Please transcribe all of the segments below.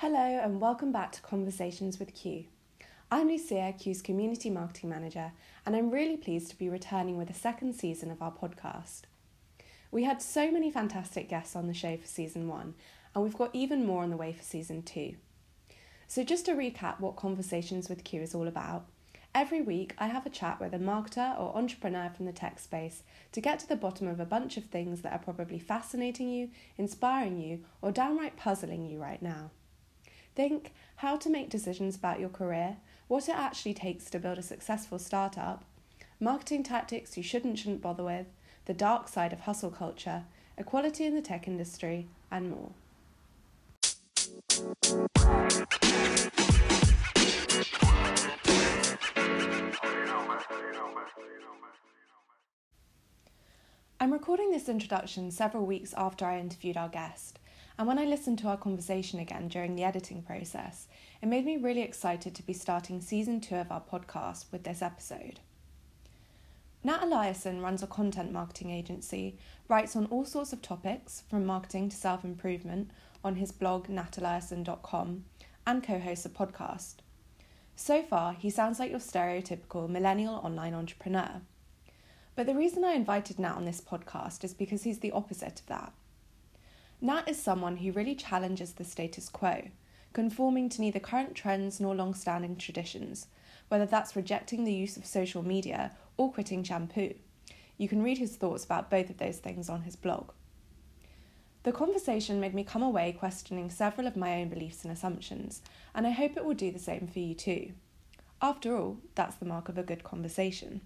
Hello, and welcome back to Conversations with Q. I'm Lucia, Q's Community Marketing Manager, and I'm really pleased to be returning with a second season of our podcast. We had so many fantastic guests on the show for season one, and we've got even more on the way for season two. So, just to recap what Conversations with Q is all about, every week I have a chat with a marketer or entrepreneur from the tech space to get to the bottom of a bunch of things that are probably fascinating you, inspiring you, or downright puzzling you right now. Think how to make decisions about your career, what it actually takes to build a successful startup, marketing tactics you should and shouldn't bother with, the dark side of hustle culture, equality in the tech industry, and more. I'm recording this introduction several weeks after I interviewed our guest, and when I listened to our conversation again during the editing process, it made me really excited to be starting season two of our podcast with this episode. Nat Eliason runs a content marketing agency, writes on all sorts of topics, from marketing to self improvement, on his blog nateliason.com, and co hosts a podcast. So far, he sounds like your stereotypical millennial online entrepreneur. But the reason I invited Nat on this podcast is because he's the opposite of that. Nat is someone who really challenges the status quo, conforming to neither current trends nor long standing traditions, whether that's rejecting the use of social media or quitting shampoo. You can read his thoughts about both of those things on his blog. The conversation made me come away questioning several of my own beliefs and assumptions, and I hope it will do the same for you too. After all, that's the mark of a good conversation.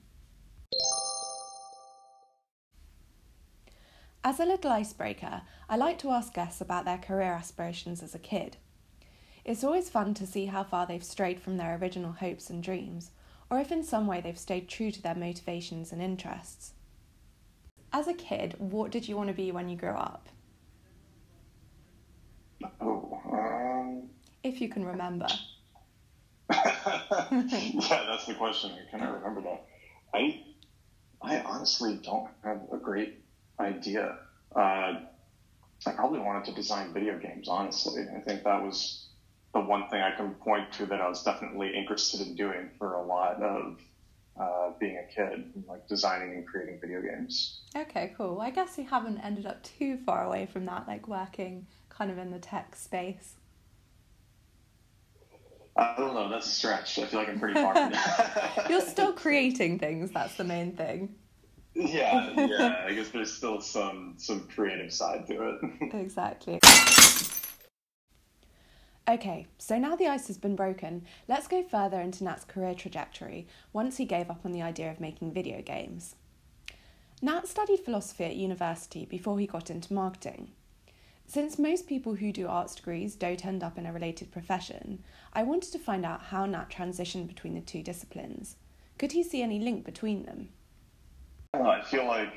As a little icebreaker, I like to ask guests about their career aspirations as a kid. It's always fun to see how far they've strayed from their original hopes and dreams, or if in some way they've stayed true to their motivations and interests. As a kid, what did you want to be when you grew up? Oh, um... If you can remember. yeah, that's the question. Can I remember that? I, I honestly don't have a great idea. Uh, I probably wanted to design video games, honestly. I think that was the one thing I can point to that I was definitely interested in doing for a lot of uh, being a kid, like designing and creating video games. Okay, cool. I guess you haven't ended up too far away from that, like working kind of in the tech space. I don't know, that's a stretch. I feel like I'm pretty far You're still creating things, that's the main thing. Yeah, yeah. I guess there's still some some creative side to it. exactly. Okay, so now the ice has been broken, let's go further into Nat's career trajectory once he gave up on the idea of making video games. Nat studied philosophy at university before he got into marketing. Since most people who do arts degrees don't end up in a related profession, I wanted to find out how Nat transitioned between the two disciplines. Could he see any link between them? I feel like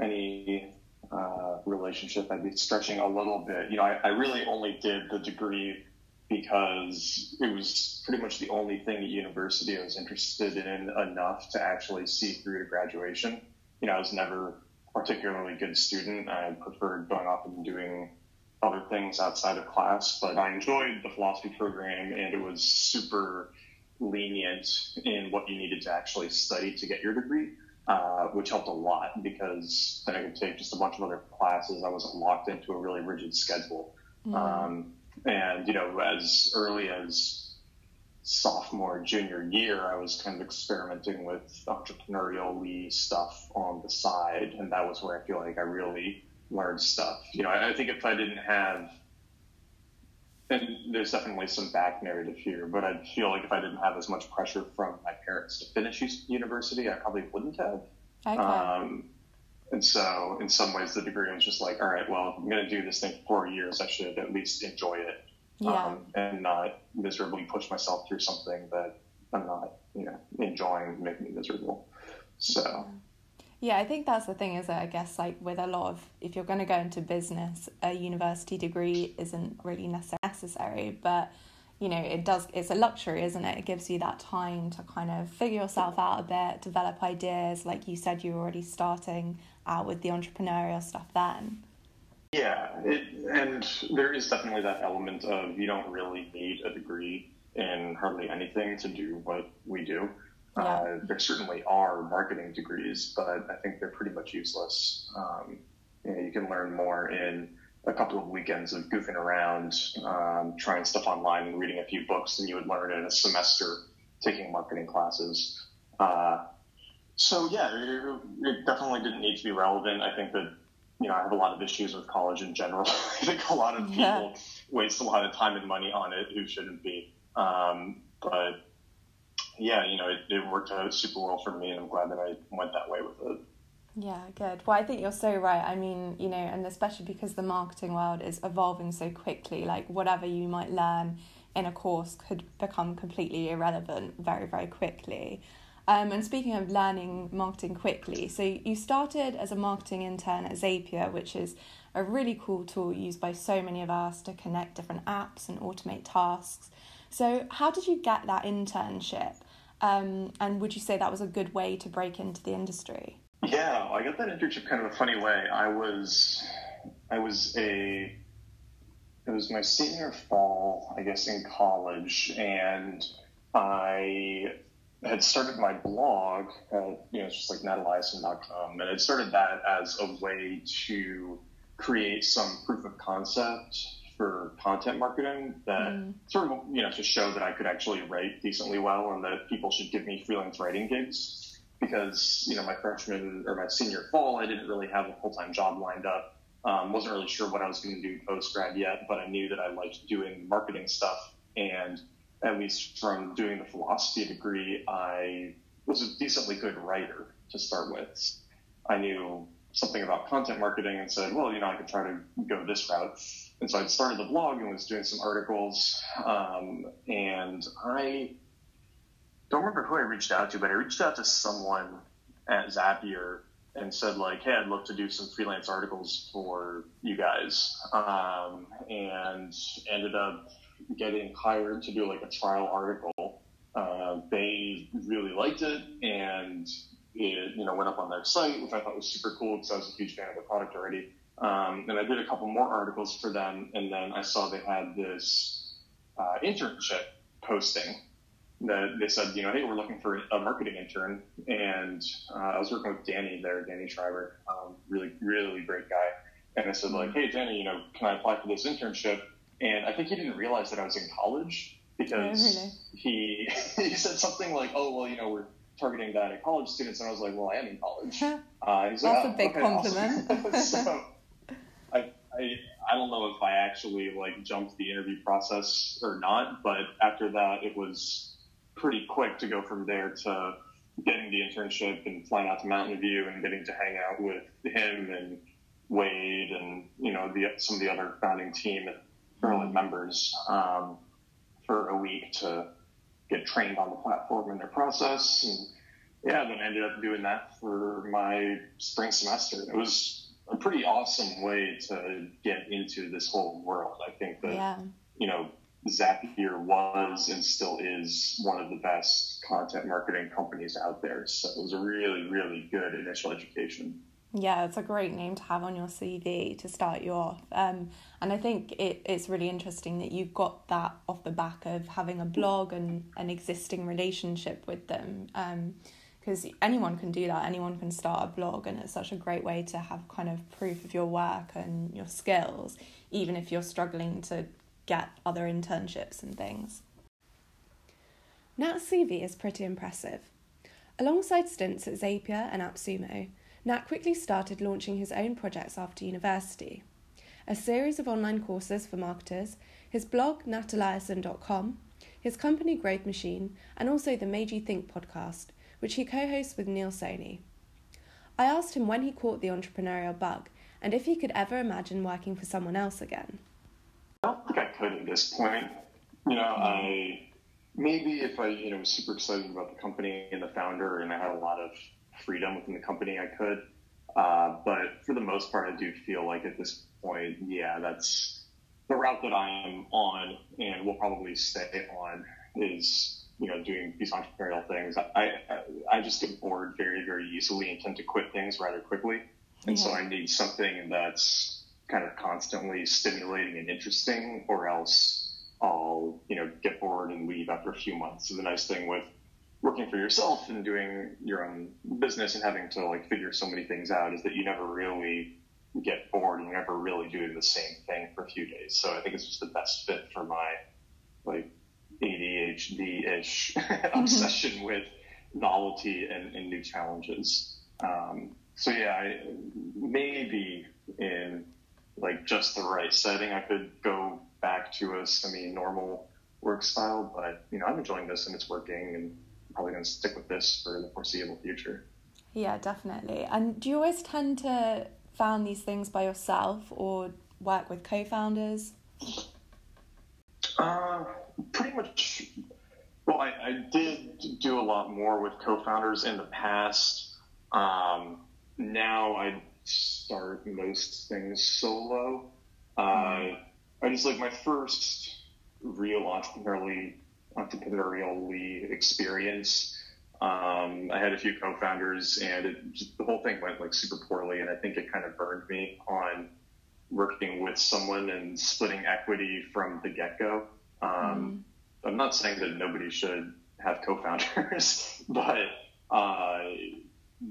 any uh, relationship I'd be stretching a little bit. You know, I, I really only did the degree because it was pretty much the only thing at university I was interested in enough to actually see through to graduation. You know, I was never particularly good student. I preferred going off and doing other things outside of class, but I enjoyed the philosophy program and it was super lenient in what you needed to actually study to get your degree uh, which helped a lot because then I could take just a bunch of other classes. I wasn't locked into a really rigid schedule. Mm. Um, and, you know, as early as sophomore, junior year, I was kind of experimenting with entrepreneurial stuff on the side. And that was where I feel like I really learned stuff. You know, I, I think if I didn't have and there's definitely some back narrative here, but I feel like if I didn't have as much pressure from my parents to finish university, I probably wouldn't have. Okay. Um, and so, in some ways, the degree was just like, all right, well, I'm going to do this thing for four years. I should at least enjoy it, yeah. um, and not miserably push myself through something that I'm not, you know, enjoying, making me miserable. So. Yeah, I think that's the thing, is that I guess like with a lot of if you're going to go into business, a university degree isn't really necessary, but you know it does. It's a luxury, isn't it? It gives you that time to kind of figure yourself out a bit, develop ideas. Like you said, you were already starting out with the entrepreneurial stuff then. Yeah, it, and there is definitely that element of you don't really need a degree in hardly anything to do what we do. Yeah. Uh, there certainly are marketing degrees, but I think they're pretty much useless. Um, you, know, you can learn more in a couple of weekends of goofing around, um, trying stuff online and reading a few books than you would learn in a semester taking marketing classes. Uh, so yeah, it, it, definitely didn't need to be relevant. I think that you know I have a lot of issues with college in general. I think a lot of people yeah. waste a lot of time and money on it who shouldn't be. Um, but yeah, you know, it, it worked out super well for me, and I'm glad that I went that way with it. Yeah, good. Well, I think you're so right. I mean, you know, and especially because the marketing world is evolving so quickly, like whatever you might learn in a course could become completely irrelevant very, very quickly. Um, and speaking of learning marketing quickly, so you started as a marketing intern at Zapier, which is a really cool tool used by so many of us to connect different apps and automate tasks. So, how did you get that internship? Um, and would you say that was a good way to break into the industry? Yeah, I got that internship kind of a funny way. I was, I was a, it was my senior fall, I guess, in college, and I had started my blog, at, you know, it's just like nateliason.com, and I started that as a way to create some proof of concept for content marketing that mm. sort of, you know, to show that I could actually write decently well and that people should give me freelance writing gigs because, you know, my freshman or my senior fall, I didn't really have a full time job lined up. Um, wasn't really sure what I was going to do post grad yet, but I knew that I liked doing marketing stuff. And at least from doing the philosophy degree, I was a decently good writer to start with. I knew something about content marketing and said, well, you know, I could try to go this route. And so I'd started the blog and was doing some articles. Um, and I don't remember who I reached out to, but I reached out to someone at Zapier and said like, "Hey, I'd love to do some freelance articles for you guys," um, and ended up getting hired to do like a trial article. Uh, they really liked it, and it you know went up on their site, which I thought was super cool because I was a huge fan of the product already. Um, and I did a couple more articles for them, and then I saw they had this uh, internship posting that they said, you know, hey, we're looking for a marketing intern, and uh, I was working with Danny there, Danny Schreiber, um, really, really great guy, and I said like, hey, Danny, you know, can I apply for this internship? And I think he didn't realize that I was in college because oh, he he said something like, oh, well, you know, we're targeting that at college students, and I was like, well, I am in college. Uh, That's like, oh, a big okay, compliment. Awesome. so I, I don't know if I actually like jumped the interview process or not, but after that, it was pretty quick to go from there to getting the internship and flying out to Mountain View and getting to hang out with him and Wade and you know the some of the other founding team and early members um, for a week to get trained on the platform and their process. And yeah then I ended up doing that for my spring semester. It was a pretty awesome way to get into this whole world I think that yeah. you know Zapier was and still is one of the best content marketing companies out there. So it was a really, really good initial education. Yeah, it's a great name to have on your CV to start you off. Um, and I think it, it's really interesting that you got that off the back of having a blog and an existing relationship with them. Because anyone can do that, anyone can start a blog, and it's such a great way to have kind of proof of your work and your skills, even if you're struggling to get other internships and things. Nat's CV is pretty impressive. Alongside stints at Zapier and AppSumo, Nat quickly started launching his own projects after university. A series of online courses for marketers, his blog nateliason.com, his company Growth Machine, and also the You Think podcast, which he co hosts with Neil Soni. I asked him when he caught the entrepreneurial bug and if he could ever imagine working for someone else again. I don't think I could at this point. You know, I maybe if I you know was super excited about the company and the founder, and I had a lot of freedom within the company, I could. Uh, but for the most part, I do feel like at this point, yeah, that's the route that I am on, and will probably stay on is you know doing these entrepreneurial things. I I, I just get bored very very easily and tend to quit things rather quickly, and yeah. so I need something that's kind of constantly stimulating and interesting, or else I'll, you know, get bored and leave after a few months. So the nice thing with working for yourself and doing your own business and having to like figure so many things out is that you never really get bored and you're never really doing the same thing for a few days. So I think it's just the best fit for my like ADHD ish mm-hmm. obsession with novelty and, and new challenges. Um, so yeah, I, maybe in like just the right setting, I could go back to a semi normal work style, but you know, I'm enjoying this and it's working and I'm probably going to stick with this for the foreseeable future. Yeah, definitely. And do you always tend to found these things by yourself or work with co-founders? Uh, pretty much. Well, I, I did do a lot more with co-founders in the past. Um, now I start most things solo. Uh, I just like my first real entrepreneurially entrepreneurially experience um, I had a few co-founders, and it, just, the whole thing went like super poorly. And I think it kind of burned me on working with someone and splitting equity from the get-go. Um, mm I'm not saying that nobody should have co-founders, but uh,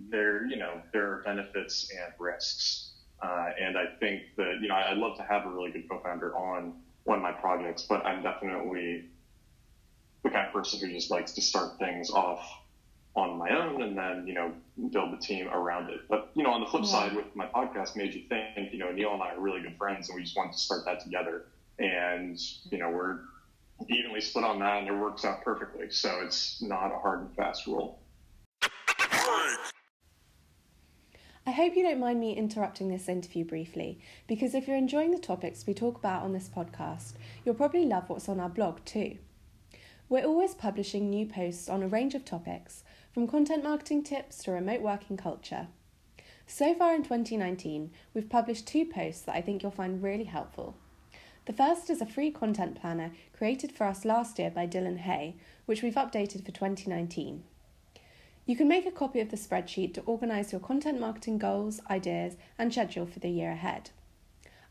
there, you know, there are benefits and risks. Uh, and I think that you know I'd love to have a really good co-founder on one of my projects, but I'm definitely the kind of person who just likes to start things off on my own and then, you know, build the team around it. But, you know, on the flip yeah. side with my podcast made you think, you know, Neil and I are really good friends and we just wanted to start that together. And, you know, we're evenly split on that and it works out perfectly. So it's not a hard and fast rule. I hope you don't mind me interrupting this interview briefly, because if you're enjoying the topics we talk about on this podcast, you'll probably love what's on our blog too. We're always publishing new posts on a range of topics, from content marketing tips to remote working culture. So far in 2019, we've published two posts that I think you'll find really helpful. The first is a free content planner created for us last year by Dylan Hay, which we've updated for 2019. You can make a copy of the spreadsheet to organise your content marketing goals, ideas, and schedule for the year ahead.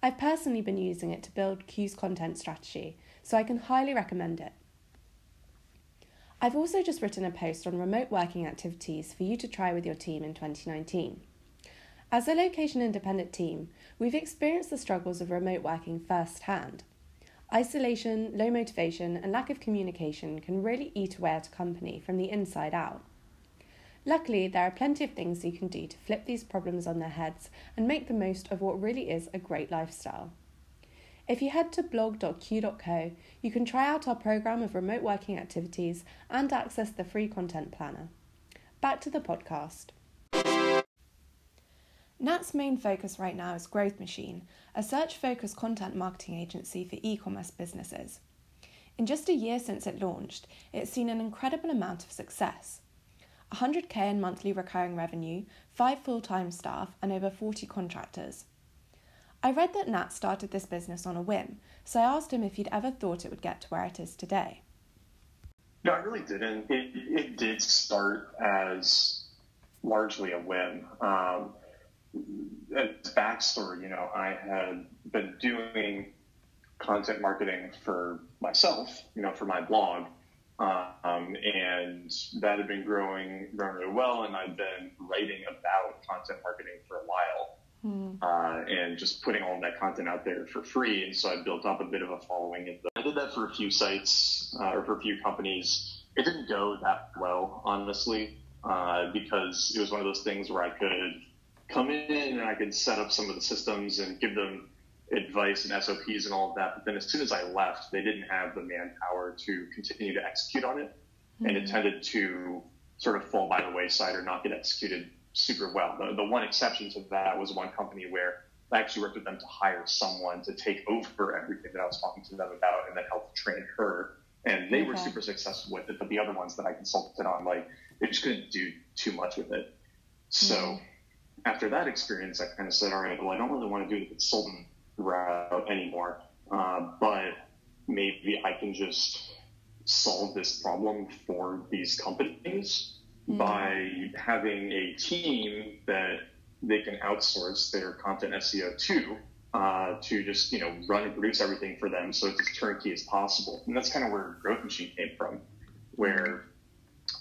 I've personally been using it to build Q's content strategy, so I can highly recommend it. I've also just written a post on remote working activities for you to try with your team in 2019. As a location independent team, we've experienced the struggles of remote working firsthand. Isolation, low motivation, and lack of communication can really eat away at a company from the inside out. Luckily, there are plenty of things you can do to flip these problems on their heads and make the most of what really is a great lifestyle. If you head to blog.q.co, you can try out our program of remote working activities and access the free content planner. Back to the podcast. Nat's main focus right now is Growth Machine, a search focused content marketing agency for e commerce businesses. In just a year since it launched, it's seen an incredible amount of success 100k in monthly recurring revenue, 5 full time staff, and over 40 contractors. I read that Nat started this business on a whim, so I asked him if he'd ever thought it would get to where it is today. No, I really didn't. It, it did start as largely a whim. Um, as backstory, you know, I had been doing content marketing for myself, you know, for my blog, um, and that had been growing, growing really well. And I'd been writing about content marketing for a while mm. uh, and just putting all that content out there for free. And so I built up a bit of a following. And I did that for a few sites uh, or for a few companies. It didn't go that well, honestly, uh, because it was one of those things where I could come in and I could set up some of the systems and give them advice and SOPs and all of that. But then as soon as I left, they didn't have the manpower to continue to execute on it. Mm-hmm. And it hmm. tended to sort of fall by the wayside or not get executed super well. The, the one exception to that was one company where I actually worked with them to hire someone to take over everything that I was talking to them about and then help train her. And they okay. were super successful with it, but the other ones that I consulted on, like, they just couldn't do too much with it. So mm. After that experience, I kind of said, all right, well, I don't really want to do the consultant route anymore, uh, but maybe I can just solve this problem for these companies mm. by having a team that they can outsource their content SEO to uh, to just you know run and produce everything for them so it's as turnkey as possible. And that's kind of where Growth Machine came from, where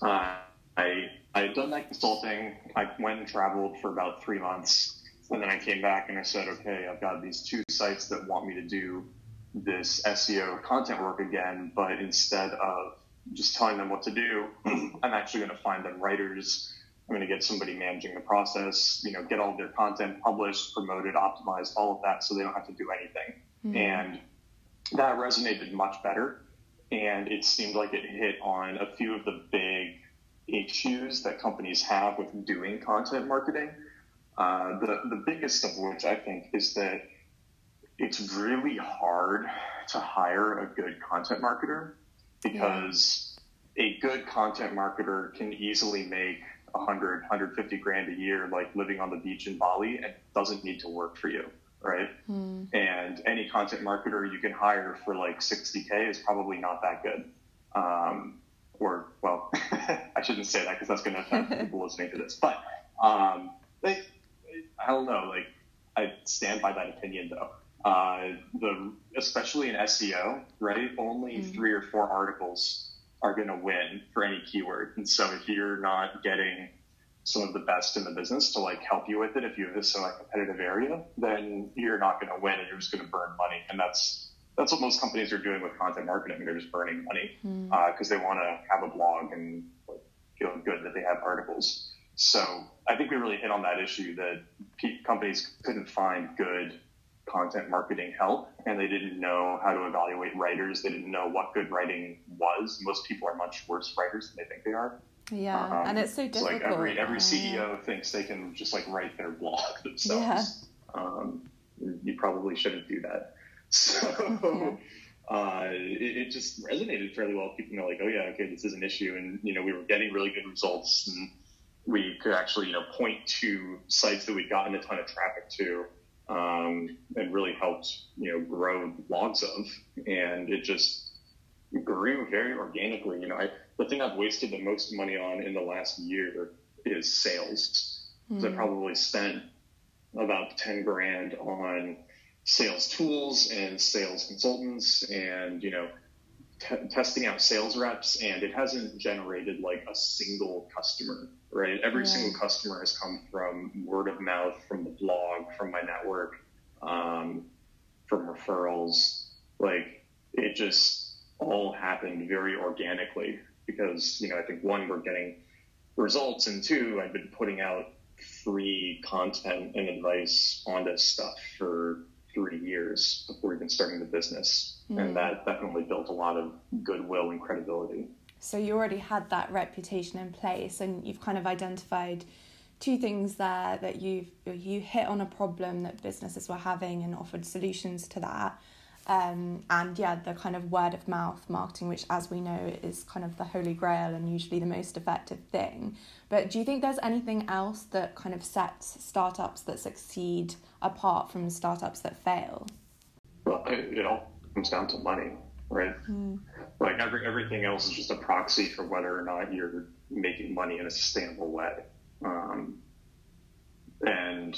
uh, I I had done that consulting. I went and traveled for about three months, and then I came back and I said, okay, I've got these two sites that want me to do this SEO content work again, but instead of just telling them what to do, I'm actually going to find them writers. I'm going to get somebody managing the process, you know, get all their content published, promoted, optimized, all of that so they don't have to do anything. Mm-hmm. And that resonated much better. And it seemed like it hit on a few of the big issues that companies have with doing content marketing. Uh, the, the biggest of which I think is that it's really hard to hire a good content marketer because yeah. a good content marketer can easily make 100 150 grand a year like living on the beach in bali and doesn't need to work for you right mm. and any content marketer you can hire for like 60k is probably not that good um, or well i shouldn't say that because that's going to affect people listening to this but um, they, i don't know like i stand by that opinion though uh, the especially in SEO, right? Only mm-hmm. three or four articles are going to win for any keyword, and so if you're not getting some of the best in the business to like help you with it, if you have this in a competitive area, then you're not going to win, and you're just going to burn money, and that's that's what most companies are doing with content marketing. They're just burning money because mm. uh, they want to have a blog and like, feel good that they have articles. So I think we really hit on that issue that companies couldn't find good content marketing help and they didn't know how to evaluate writers. They didn't know what good writing was. Most people are much worse writers than they think they are. Yeah, um, and it's so difficult. like every every CEO thinks they can just like write their blog themselves. Yeah. Um, you probably shouldn't do that. So yeah. uh, it, it, just resonated fairly well. People know like, oh yeah, okay, this is an issue, and you know we were getting really good results, and we could actually you know point to sites that we'd gotten a ton of traffic to um, and really helped you know grow logs of, and it just grew very organically. You know, I, the thing I've wasted the most money on in the last year is sales. Mm. I probably spent about ten grand on sales tools and sales consultants, and you know t- testing out sales reps and it hasn't generated like a single customer, right? Every yeah. single customer has come from word of mouth, from the blog, from my network, um, from referrals. Like it just all happened very organically because, you know, I think one, we're getting results, and two, I've been putting out free content and advice on this stuff for three years before even starting the business. Mm. And that definitely built a lot of goodwill and credibility. So you already had that reputation in place and you've kind of identified two things there that you've you hit on a problem that businesses were having and offered solutions to that. Um, and yeah, the kind of word of mouth marketing, which, as we know, is kind of the holy grail and usually the most effective thing. But do you think there's anything else that kind of sets startups that succeed apart from startups that fail? Well, it, it all comes down to money, right? Mm. Like every, everything else is just a proxy for whether or not you're making money in a sustainable way. Um, and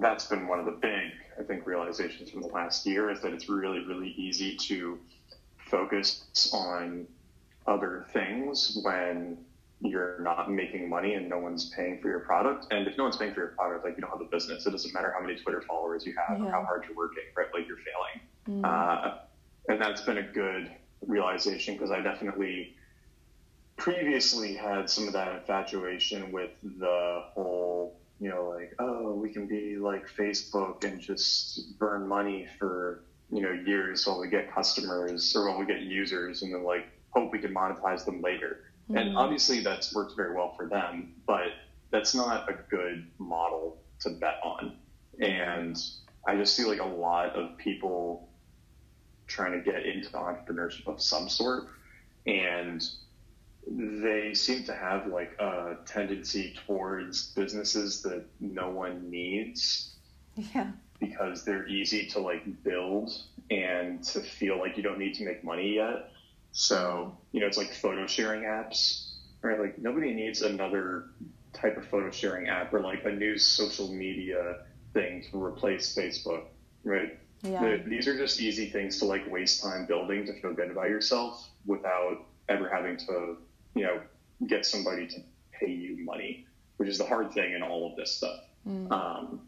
that's been one of the big I think realizations from the last year is that it's really, really easy to focus on other things when you're not making money and no one's paying for your product. And if no one's paying for your product, like you don't have a business. It doesn't matter how many Twitter followers you have yeah. or how hard you're working, right? Like you're failing. Mm. Uh, and that's been a good realization because I definitely previously had some of that infatuation with the whole you know, like, oh, we can be like Facebook and just burn money for, you know, years while we get customers or while we get users and then like hope we can monetize them later. Mm-hmm. And obviously that's worked very well for them, but that's not a good model to bet on. And I just see like a lot of people trying to get into entrepreneurship of some sort and they seem to have like a tendency towards businesses that no one needs. Yeah. Because they're easy to like build and to feel like you don't need to make money yet. So, you know, it's like photo sharing apps, right? Like nobody needs another type of photo sharing app or like a new social media thing to replace Facebook, right? Yeah. The- these are just easy things to like waste time building to feel good about yourself without ever having to, you know, get somebody to pay you money, which is the hard thing in all of this stuff. Um,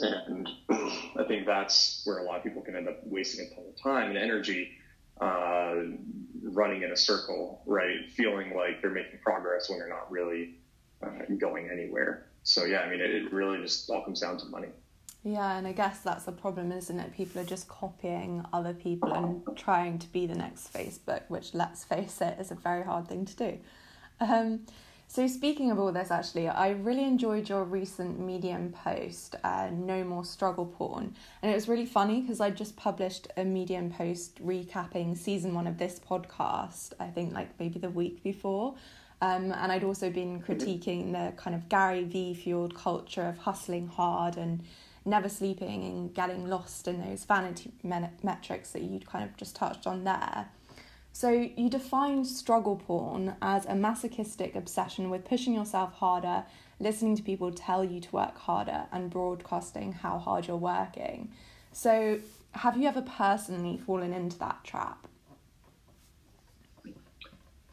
and I think that's where a lot of people can end up wasting a ton of time and energy uh, running in a circle, right? Feeling like they're making progress when they're not really uh, going anywhere. So yeah, I mean, it, it really just all comes down to money. Yeah, and I guess that's the problem, isn't it? People are just copying other people and trying to be the next Facebook, which, let's face it, is a very hard thing to do. Um, so, speaking of all this, actually, I really enjoyed your recent Medium post, uh, No More Struggle Porn. And it was really funny because I just published a Medium post recapping season one of this podcast, I think like maybe the week before. Um, and I'd also been critiquing the kind of Gary Vee fueled culture of hustling hard and never sleeping and getting lost in those vanity metrics that you'd kind of just touched on there. So, you define struggle porn as a masochistic obsession with pushing yourself harder, listening to people tell you to work harder, and broadcasting how hard you're working. So, have you ever personally fallen into that trap?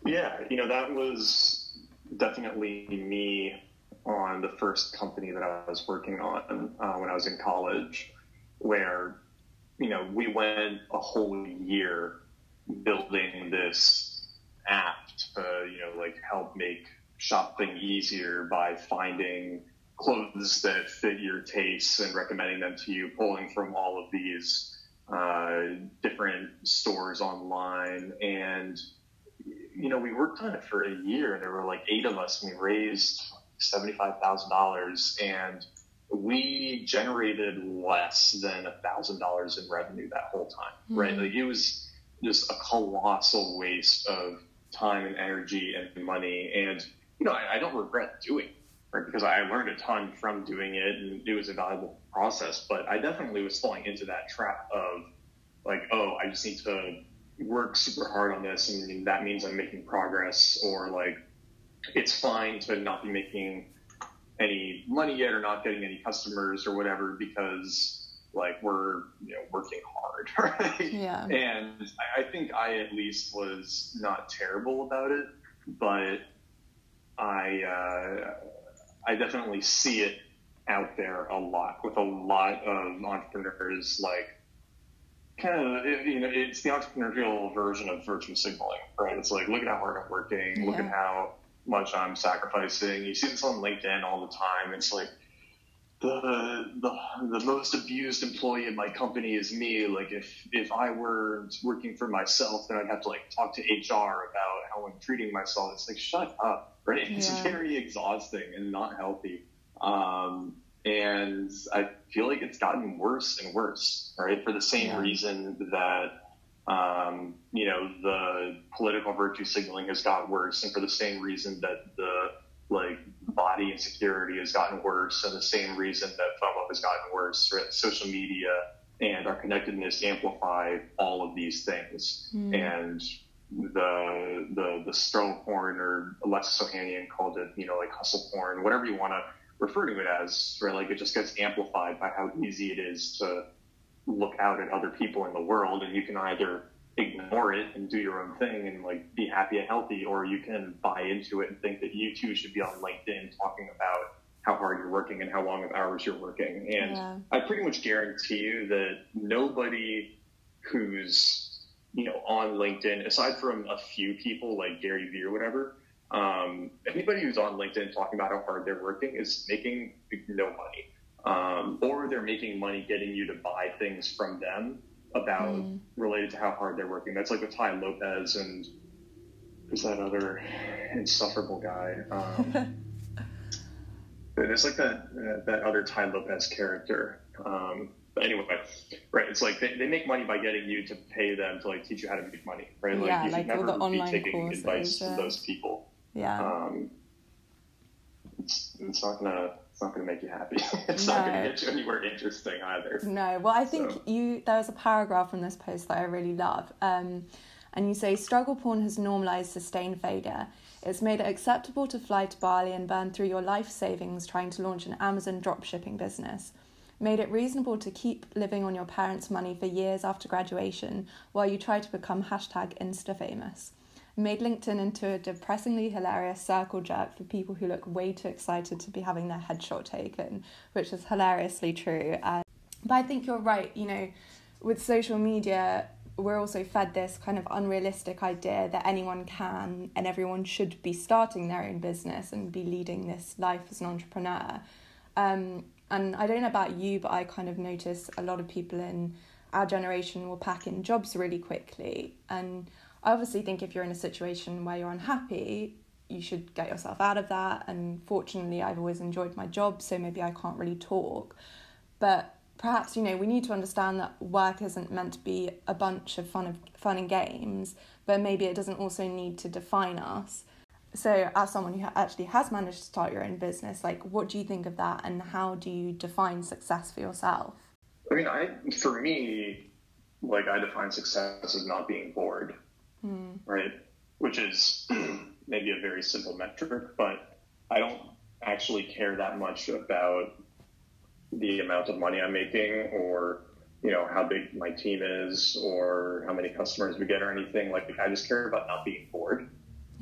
Yeah, you know, that was definitely me on the first company that I was working on uh, when I was in college, where, you know, we went a whole year building this app to, you know, like help make shopping easier by finding clothes that fit your tastes and recommending them to you, pulling from all of these uh, different stores online. And, you know, we worked on it for a year. And there were like eight of us, and we raised $75,000. And we generated less than $1,000 in revenue that whole time, hmm. right? Like it was just a colossal waste of time and energy and money. And, you know, I, I don't regret doing it, right? Because I learned a ton from doing it and it was a valuable process. But I definitely was falling into that trap of like, oh, I just need to work super hard on this and that means I'm making progress or like it's fine to not be making any money yet or not getting any customers or whatever because like we're you know working hard right? Yeah. and I, think i at least was not terrible about it but i uh, i definitely see it out there a lot with a lot of entrepreneurs like kind of you know it's the entrepreneurial version of virtue signaling right? It's like look at how hard i'm working look at how much i'm sacrificing. You see this on linkedin all the time. It's like the, the the most abused employee in my company is me. Like if if i were working for myself then i'd have to like talk to hr about how i'm treating myself. It's like shut up right? It's very exhausting and not healthy. Um, and I feel like it's gotten worse and worse, right? For the same Yeah. reason that, um, you know, the political virtue signaling has got worse, and for the same reason that the like body insecurity has gotten worse, and the same reason that FOMO has gotten worse, right? Social media and our connectedness amplify all of these things, and the the the struggle porn or Alexis Ohanian called it, you know, like hustle porn, whatever you want to refer to it as, right? Like it just gets amplified by how easy it is to look out at other people in the world, and you can either ignore it and do your own thing and like be happy and healthy, or you can buy into it and think that you too should be on LinkedIn talking about how hard you're working and how long of hours you're working. And Yeah. I pretty much guarantee you that nobody who's you know on LinkedIn, aside from a few people like Gary Vee or whatever, um, anybody who's on LinkedIn talking about how hard they're working is making no money, um, or they're making money getting you to buy things from them about Mm. related to how hard they're working. That's like with Tai Lopez and who's that other insufferable guy? Um, It's like that uh, that other Tai Lopez character. Um, but anyway, right? It's like they, they make money by getting you to pay them to like teach you how to make money, right? Like Yeah, you like should all never be taking courses, advice yeah. from those people. Yeah. Um, it's, it's not gonna it's not gonna make you happy. it's not gonna get you anywhere interesting either. No, well, I think So- you there was a paragraph from this post that I really love, um, and you say struggle porn has normalized sustained failure. It's made it acceptable to fly to Bali and burn through your life savings trying to launch an Amazon dropshipping business. made it reasonable to keep living on your parents' money for years after graduation while you try to become hashtag Insta famous. Made LinkedIn into a depressingly hilarious circle jerk for people who look way too excited to be having their headshot taken, which is hilariously true. Uh, but I think you're right, you know, with social media, we're also fed this kind of unrealistic idea that anyone can and everyone should be starting their own business and be leading this life as an entrepreneur. Um, and I don't know about you, but I kind of notice a lot of people in our generation will pack in jobs really quickly. And I obviously think if you're in a situation where you're unhappy, you should get yourself out of that. And fortunately, I've always enjoyed my job, so maybe I can't really talk. But perhaps you know we need to understand that work isn't meant to be a bunch of fun of fun and games, but maybe it doesn't also need to define us so as someone who actually has managed to start your own business like what do you think of that and how do you define success for yourself i mean i for me like i define success as not being bored mm. right which is maybe a very simple metric but i don't actually care that much about the amount of money i'm making or you know how big my team is or how many customers we get or anything like i just care about not being bored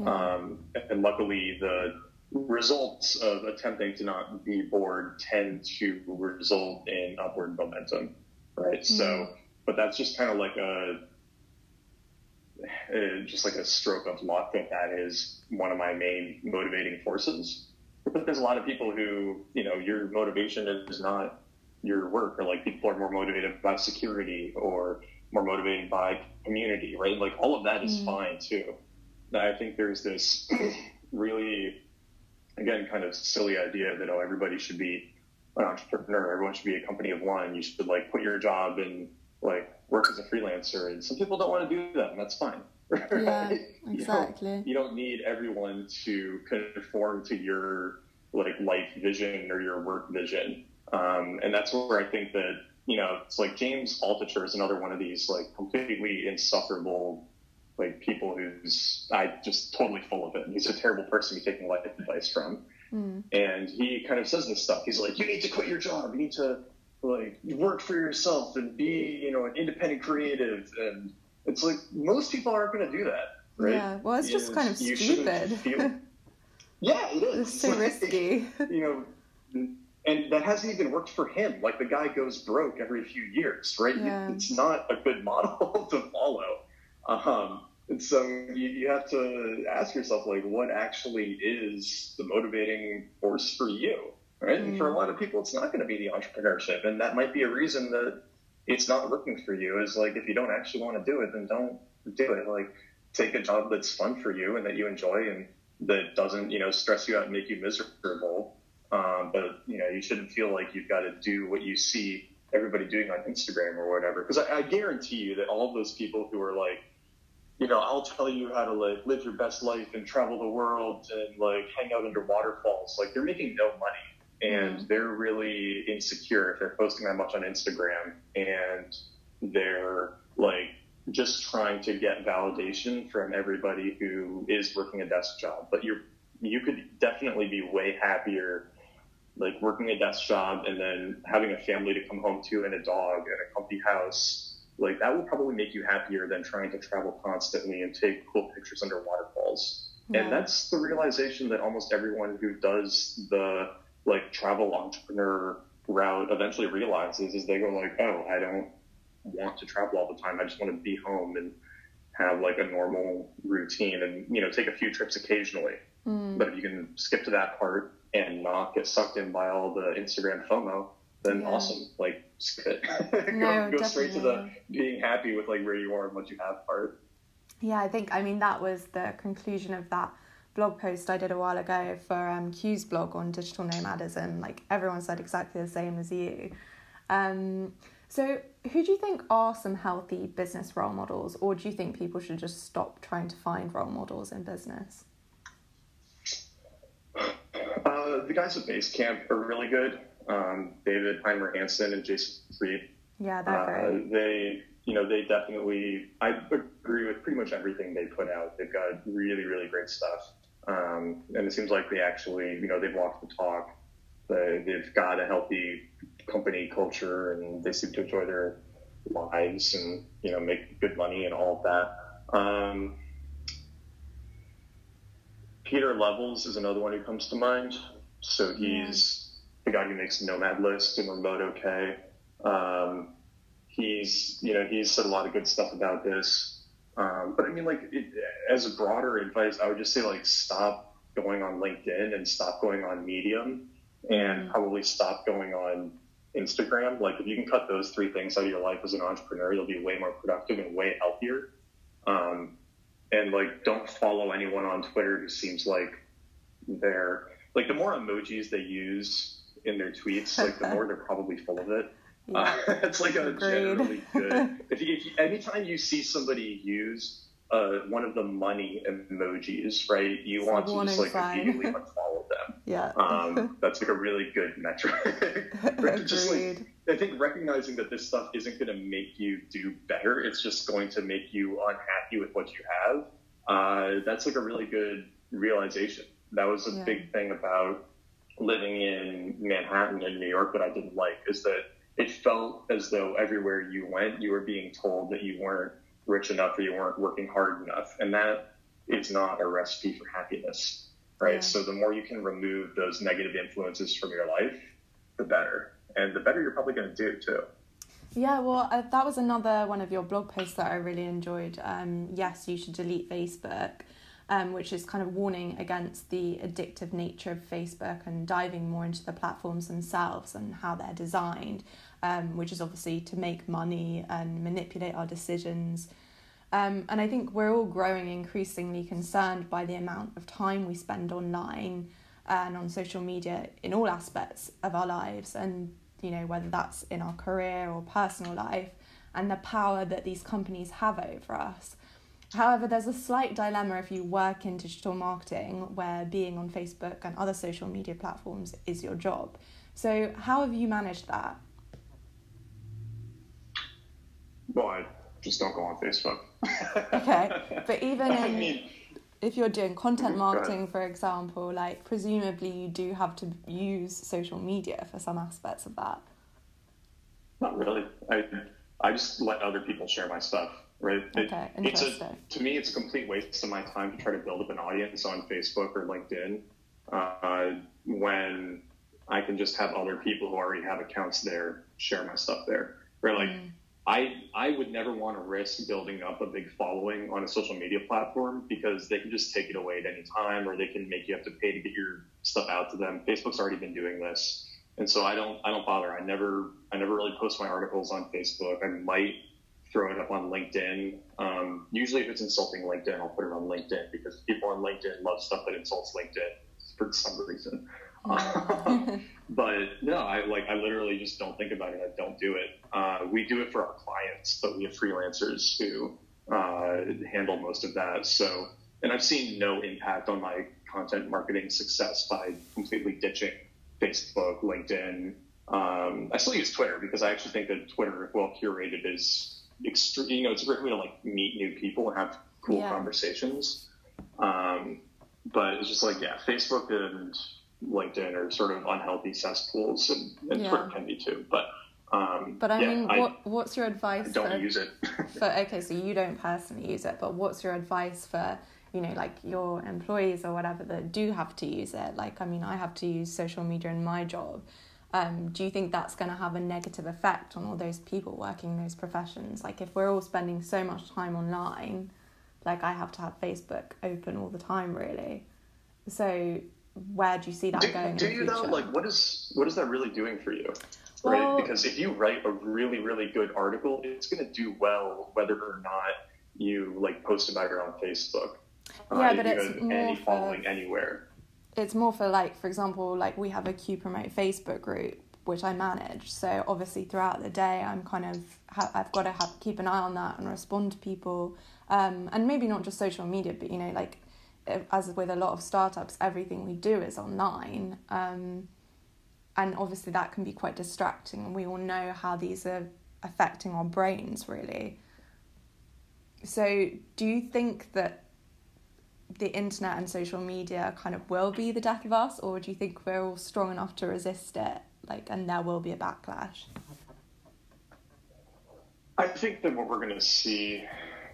um, and luckily, the results of attempting to not be bored tend to result in upward momentum, right? Mm-hmm. So, but that's just kind of like a, uh, just like a stroke of luck that that is one of my main motivating forces. But there's a lot of people who, you know, your motivation is not your work, or like people are more motivated by security or more motivated by community, right? Like all of that is mm-hmm. fine too. I think there's this really, again, kind of silly idea that, oh, everybody should be an entrepreneur. Everyone should be a company of one. You should like put your job and like work as a freelancer. And some people don't want to do that, and that's fine. Yeah, exactly. You don't, you don't need everyone to conform to your like life vision or your work vision. Um, and that's where I think that, you know, it's like James Altucher is another one of these like completely insufferable like people who's I just totally full of it. He's a terrible person to be taking life advice from. Mm. And he kind of says this stuff. He's like, you need to quit your job. You need to like work for yourself and be, you know, an independent creative. And it's like most people aren't going to do that, right? Yeah. Well, it's just kind of stupid. Feel... yeah, it is. It's so like, risky. You know, and that hasn't even worked for him. Like the guy goes broke every few years, right? Yeah. It's not a good model to follow. Um, and so you, you have to ask yourself, like, what actually is the motivating force for you, right? Mm. And for a mm. lot of people, it's not going to be the entrepreneurship, and that might be a reason that it's not working for you. Is like if you don't actually want to do it, then don't do it. Like take a job that's fun for you and that you enjoy and that doesn't, you know, stress you out and make you miserable. Um, but you know, you shouldn't feel like you've got to do what you see everybody doing on Instagram or whatever. Because I, I guarantee you that all of those people who are like you know, I'll tell you how to like live your best life and travel the world and like hang out under waterfalls. Like they're making no money and mm-hmm. they're really insecure if they're posting that much on Instagram and they're like just trying to get validation from everybody who is working a desk job. But you're you could definitely be way happier like working a desk job and then having a family to come home to and a dog and a comfy house like that will probably make you happier than trying to travel constantly and take cool pictures under waterfalls. Yeah. And that's the realization that almost everyone who does the like travel entrepreneur route eventually realizes is they go like, oh, I don't want to travel all the time. I just want to be home and have like a normal routine and you know take a few trips occasionally. Mm. But if you can skip to that part and not get sucked in by all the Instagram FOMO, then yeah. awesome. Like skip it. no, go, go straight to the being happy with like where you are and what you have part. Yeah, I think I mean that was the conclusion of that blog post I did a while ago for um, Q's blog on digital nomadism. Like everyone said exactly the same as you. Um, so, who do you think are some healthy business role models, or do you think people should just stop trying to find role models in business? Uh, the guys at Basecamp are really good um, David Heinemeier Hansson and Jason Fried. Yeah, that's uh, They, you know, they definitely. I agree with pretty much everything they put out. They've got really, really great stuff, um, and it seems like they actually, you know, they've walked the talk. They, they've got a healthy company culture and they seem to enjoy their lives and you know make good money and all of that. Um, Pieter Levels is another one who comes to mind. So he's the guy who makes Nomad List and Remote OK. Um, he's you know he's said a lot of good stuff about this. Um, but I mean, like it, as a broader advice, I would just say like stop going on LinkedIn and stop going on Medium and mm-hmm. probably stop going on Instagram. Like if you can cut those three things out of your life as an entrepreneur, you'll be way more productive and way healthier. Um, and like don't follow anyone on Twitter who seems like they're like the more emojis they use in their tweets, like the more they're probably full of it. Yeah. Uh, it's like a Agreed. generally good. if, you, if you, anytime you see somebody use uh, one of the money emojis, right? You it's want to just like sign. immediately unfollow them. Yeah. um, that's like a really good metric. just like I think recognizing that this stuff isn't going to make you do better, it's just going to make you unhappy with what you have. Uh, that's like a really good realization. That was a yeah. big thing about living in Manhattan in New York that I didn't like is that it felt as though everywhere you went, you were being told that you weren't rich enough or you weren't working hard enough. And that is not a recipe for happiness, right? Yeah. So the more you can remove those negative influences from your life, the better. And the better you're probably going to do too. Yeah, well, uh, that was another one of your blog posts that I really enjoyed. Um, yes, you should delete Facebook, um, which is kind of warning against the addictive nature of Facebook and diving more into the platforms themselves and how they're designed um, which is obviously to make money and manipulate our decisions. Um, and I think we're all growing increasingly concerned by the amount of time we spend online and on social media in all aspects of our lives, and you know whether that's in our career or personal life, and the power that these companies have over us. However, there's a slight dilemma if you work in digital marketing where being on Facebook and other social media platforms is your job. So, how have you managed that? Well, I just don't go on Facebook. okay, but even in, I mean, if you're doing content marketing, for example, like presumably you do have to use social media for some aspects of that. Not really. I I just let other people share my stuff. Right. Okay. It, it's a, to me, it's a complete waste of my time to try to build up an audience on Facebook or LinkedIn uh, when I can just have other people who already have accounts there share my stuff there. Right. Like. Mm I I would never want to risk building up a big following on a social media platform because they can just take it away at any time, or they can make you have to pay to get your stuff out to them. Facebook's already been doing this, and so I don't I don't bother. I never I never really post my articles on Facebook. I might throw it up on LinkedIn. Um, usually, if it's insulting LinkedIn, I'll put it on LinkedIn because people on LinkedIn love stuff that insults LinkedIn for some reason. but no, I like I literally just don't think about it. I don't do it. Uh, we do it for our clients, but we have freelancers who uh, handle most of that. So, and I've seen no impact on my content marketing success by completely ditching Facebook, LinkedIn. Um, I still use Twitter because I actually think that Twitter, if well curated, is extreme. You know, it's a great way to like meet new people and have cool yeah. conversations. Um, but it's just like yeah, Facebook and LinkedIn are sort of unhealthy cesspools, and, and yeah. Twitter can be too. But um, but I yeah, mean, I, what's your advice? I don't for, use it. for okay, so you don't personally use it, but what's your advice for you know like your employees or whatever that do have to use it? Like, I mean, I have to use social media in my job. Um, do you think that's going to have a negative effect on all those people working those professions? Like, if we're all spending so much time online, like I have to have Facebook open all the time, really. So where do you see that do, going? Do you though? Like, what is what is that really doing for you? Well, right? Because if you write a really really good article, it's going to do well whether or not you like post about it on Facebook. Yeah, uh, but it's more any following for, anywhere. It's more for like, for example, like we have a Q Promote Facebook group which I manage. So obviously throughout the day, I'm kind of I've got to have keep an eye on that and respond to people, um, and maybe not just social media, but you know like as with a lot of startups, everything we do is online. Um, and obviously, that can be quite distracting, and we all know how these are affecting our brains, really. So, do you think that the internet and social media kind of will be the death of us, or do you think we're all strong enough to resist it? like and there will be a backlash? I think that what we're going to see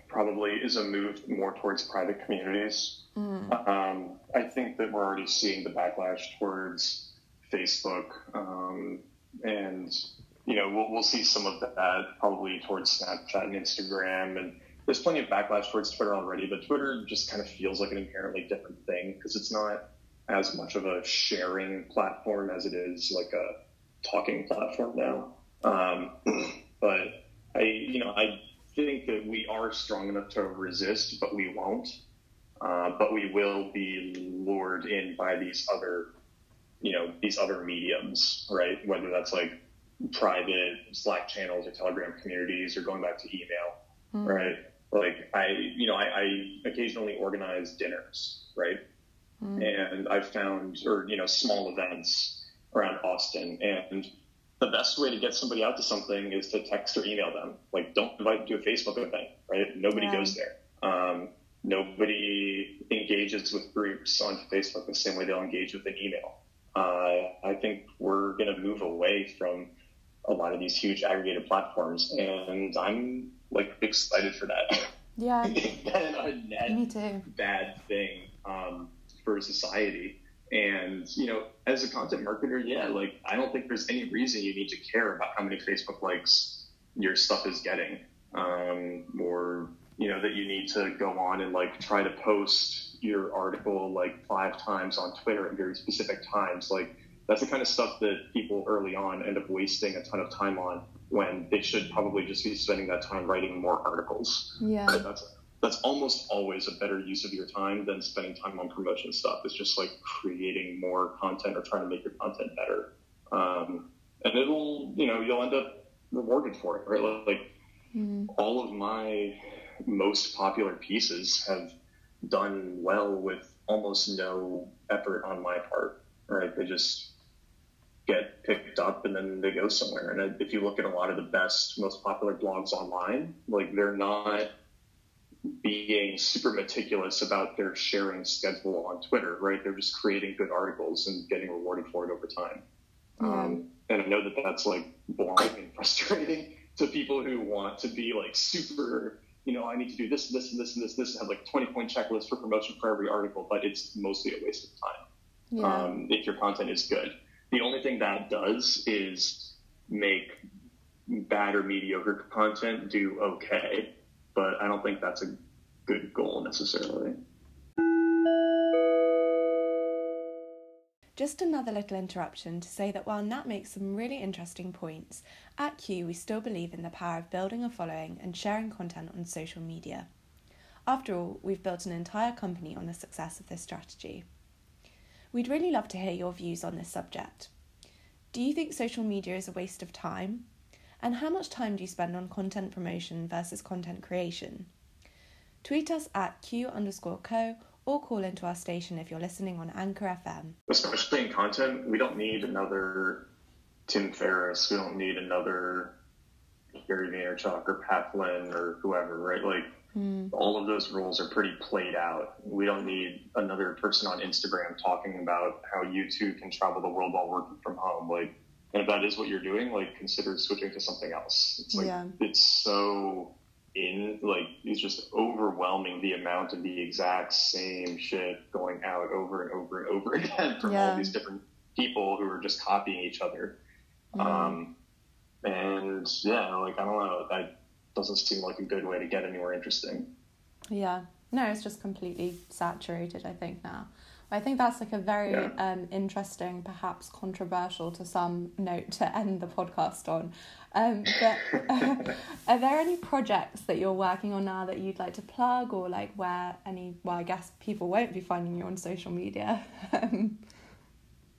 probably is a move more towards private communities. Mm. Um, I think that we're already seeing the backlash towards Facebook, um, and you know we'll, we'll see some of that probably towards Snapchat and Instagram, and there's plenty of backlash towards Twitter already. But Twitter just kind of feels like an inherently different thing because it's not as much of a sharing platform as it is like a talking platform now. Um, but I, you know, I think that we are strong enough to resist, but we won't. Uh, but we will be lured in by these other, you know, these other mediums, right? Whether that's like private Slack channels or Telegram communities or going back to email, mm. right? Like I, you know, I, I occasionally organize dinners, right? Mm. And I've found, or you know, small events around Austin, and the best way to get somebody out to something is to text or email them. Like, don't invite them to a Facebook event, right? Nobody yeah. goes there. Um, nobody engages with groups on Facebook the same way they'll engage with an email. Uh, I think we're going to move away from a lot of these huge aggregated platforms, and I'm like excited for that. Yeah, a net Me too. bad thing um, for society. And, you know, as a content marketer, yeah, like I don't think there's any reason you need to care about how many Facebook likes your stuff is getting. Um, or, you know, that you need to go on and like try to post your article like five times on Twitter at very specific times. Like that's the kind of stuff that people early on end up wasting a ton of time on when they should probably just be spending that time writing more articles. Yeah. That's that's almost always a better use of your time than spending time on promotion stuff. It's just like creating more content or trying to make your content better. Um, and it'll, you know, you'll end up rewarded for it, right? Like mm-hmm. all of my most popular pieces have done well with almost no effort on my part, right? They just get picked up and then they go somewhere. And if you look at a lot of the best, most popular blogs online, like they're not being super meticulous about their sharing schedule on Twitter, right? They're just creating good articles and getting rewarded for it over time. Um, and I know that that's like boring and frustrating to people who want to be like super, you know, I need to do this, this, and this, and this, and this, and have like 20 point checklist for promotion for every article, but it's mostly a waste of time. Yeah. Um, if your content is good. The only thing that does is make bad or mediocre content do okay but I don't think that's a good goal necessarily. Just another little interruption to say that while Nat makes some really interesting points, at Q we still believe in the power of building a following and sharing content on social media. After all, we've built an entire company on the success of this strategy. We'd really love to hear your views on this subject. Do you think social media is a waste of time? And how much time do you spend on content promotion versus content creation? Tweet us at Q underscore co or call into our station if you're listening on Anchor FM. Especially in content, we don't need another Tim Ferriss. We don't need another Gary Vaynerchuk or Pat Flynn or whoever, right? Like mm. all of those roles are pretty played out. We don't need another person on Instagram talking about how you too can travel the world while working from home. Like and if that is what you're doing, like consider switching to something else. It's like yeah. it's so in like it's just overwhelming the amount of the exact same shit going out over and over and over again from yeah. all these different people who are just copying each other. Um, and yeah, like I don't know, that doesn't seem like a good way to get anywhere interesting. Yeah. No, it's just completely saturated, I think, now. I think that's like a very yeah. um, interesting, perhaps controversial to some note to end the podcast on. Um, but uh, are there any projects that you're working on now that you'd like to plug, or like where any? Well, I guess people won't be finding you on social media.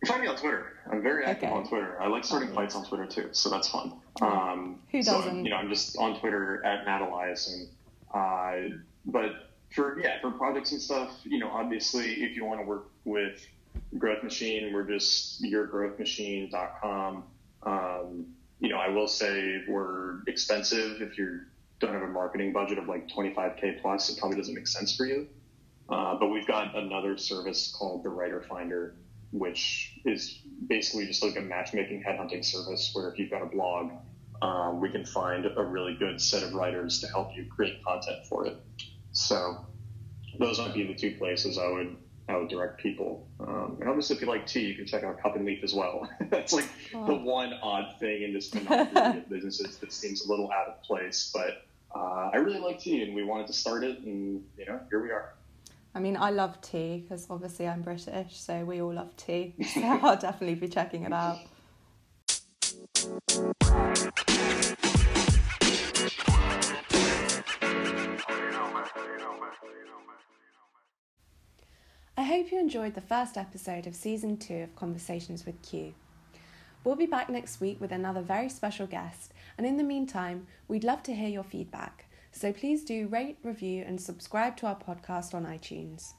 Find me on Twitter. I'm very active okay. on Twitter. I like starting fights on Twitter too, so that's fun. Um, Who doesn't? So, you know, I'm just on Twitter at Nat Eliason, and uh, but for yeah for projects and stuff you know obviously if you want to work with growth machine we're just yourgrowthmachine.com um, you know i will say we're expensive if you don't have a marketing budget of like 25k plus it probably doesn't make sense for you uh, but we've got another service called the writer finder which is basically just like a matchmaking headhunting service where if you've got a blog, um, we can find a really good set of writers to help you create content for it. So those might be the two places I would I would direct people. Um, and obviously, if you like tea, you can check out Cup and Leaf as well. That's like the one odd thing in this monopoly of businesses that seems a little out of place. But uh, I really like tea, and we wanted to start it, and you know, here we are. I mean, I love tea because obviously I'm British, so we all love tea. So I'll definitely be checking it out. I hope you enjoyed the first episode of season two of Conversations with Q. We'll be back next week with another very special guest, and in the meantime, we'd love to hear your feedback. So please do rate, review, and subscribe to our podcast on iTunes.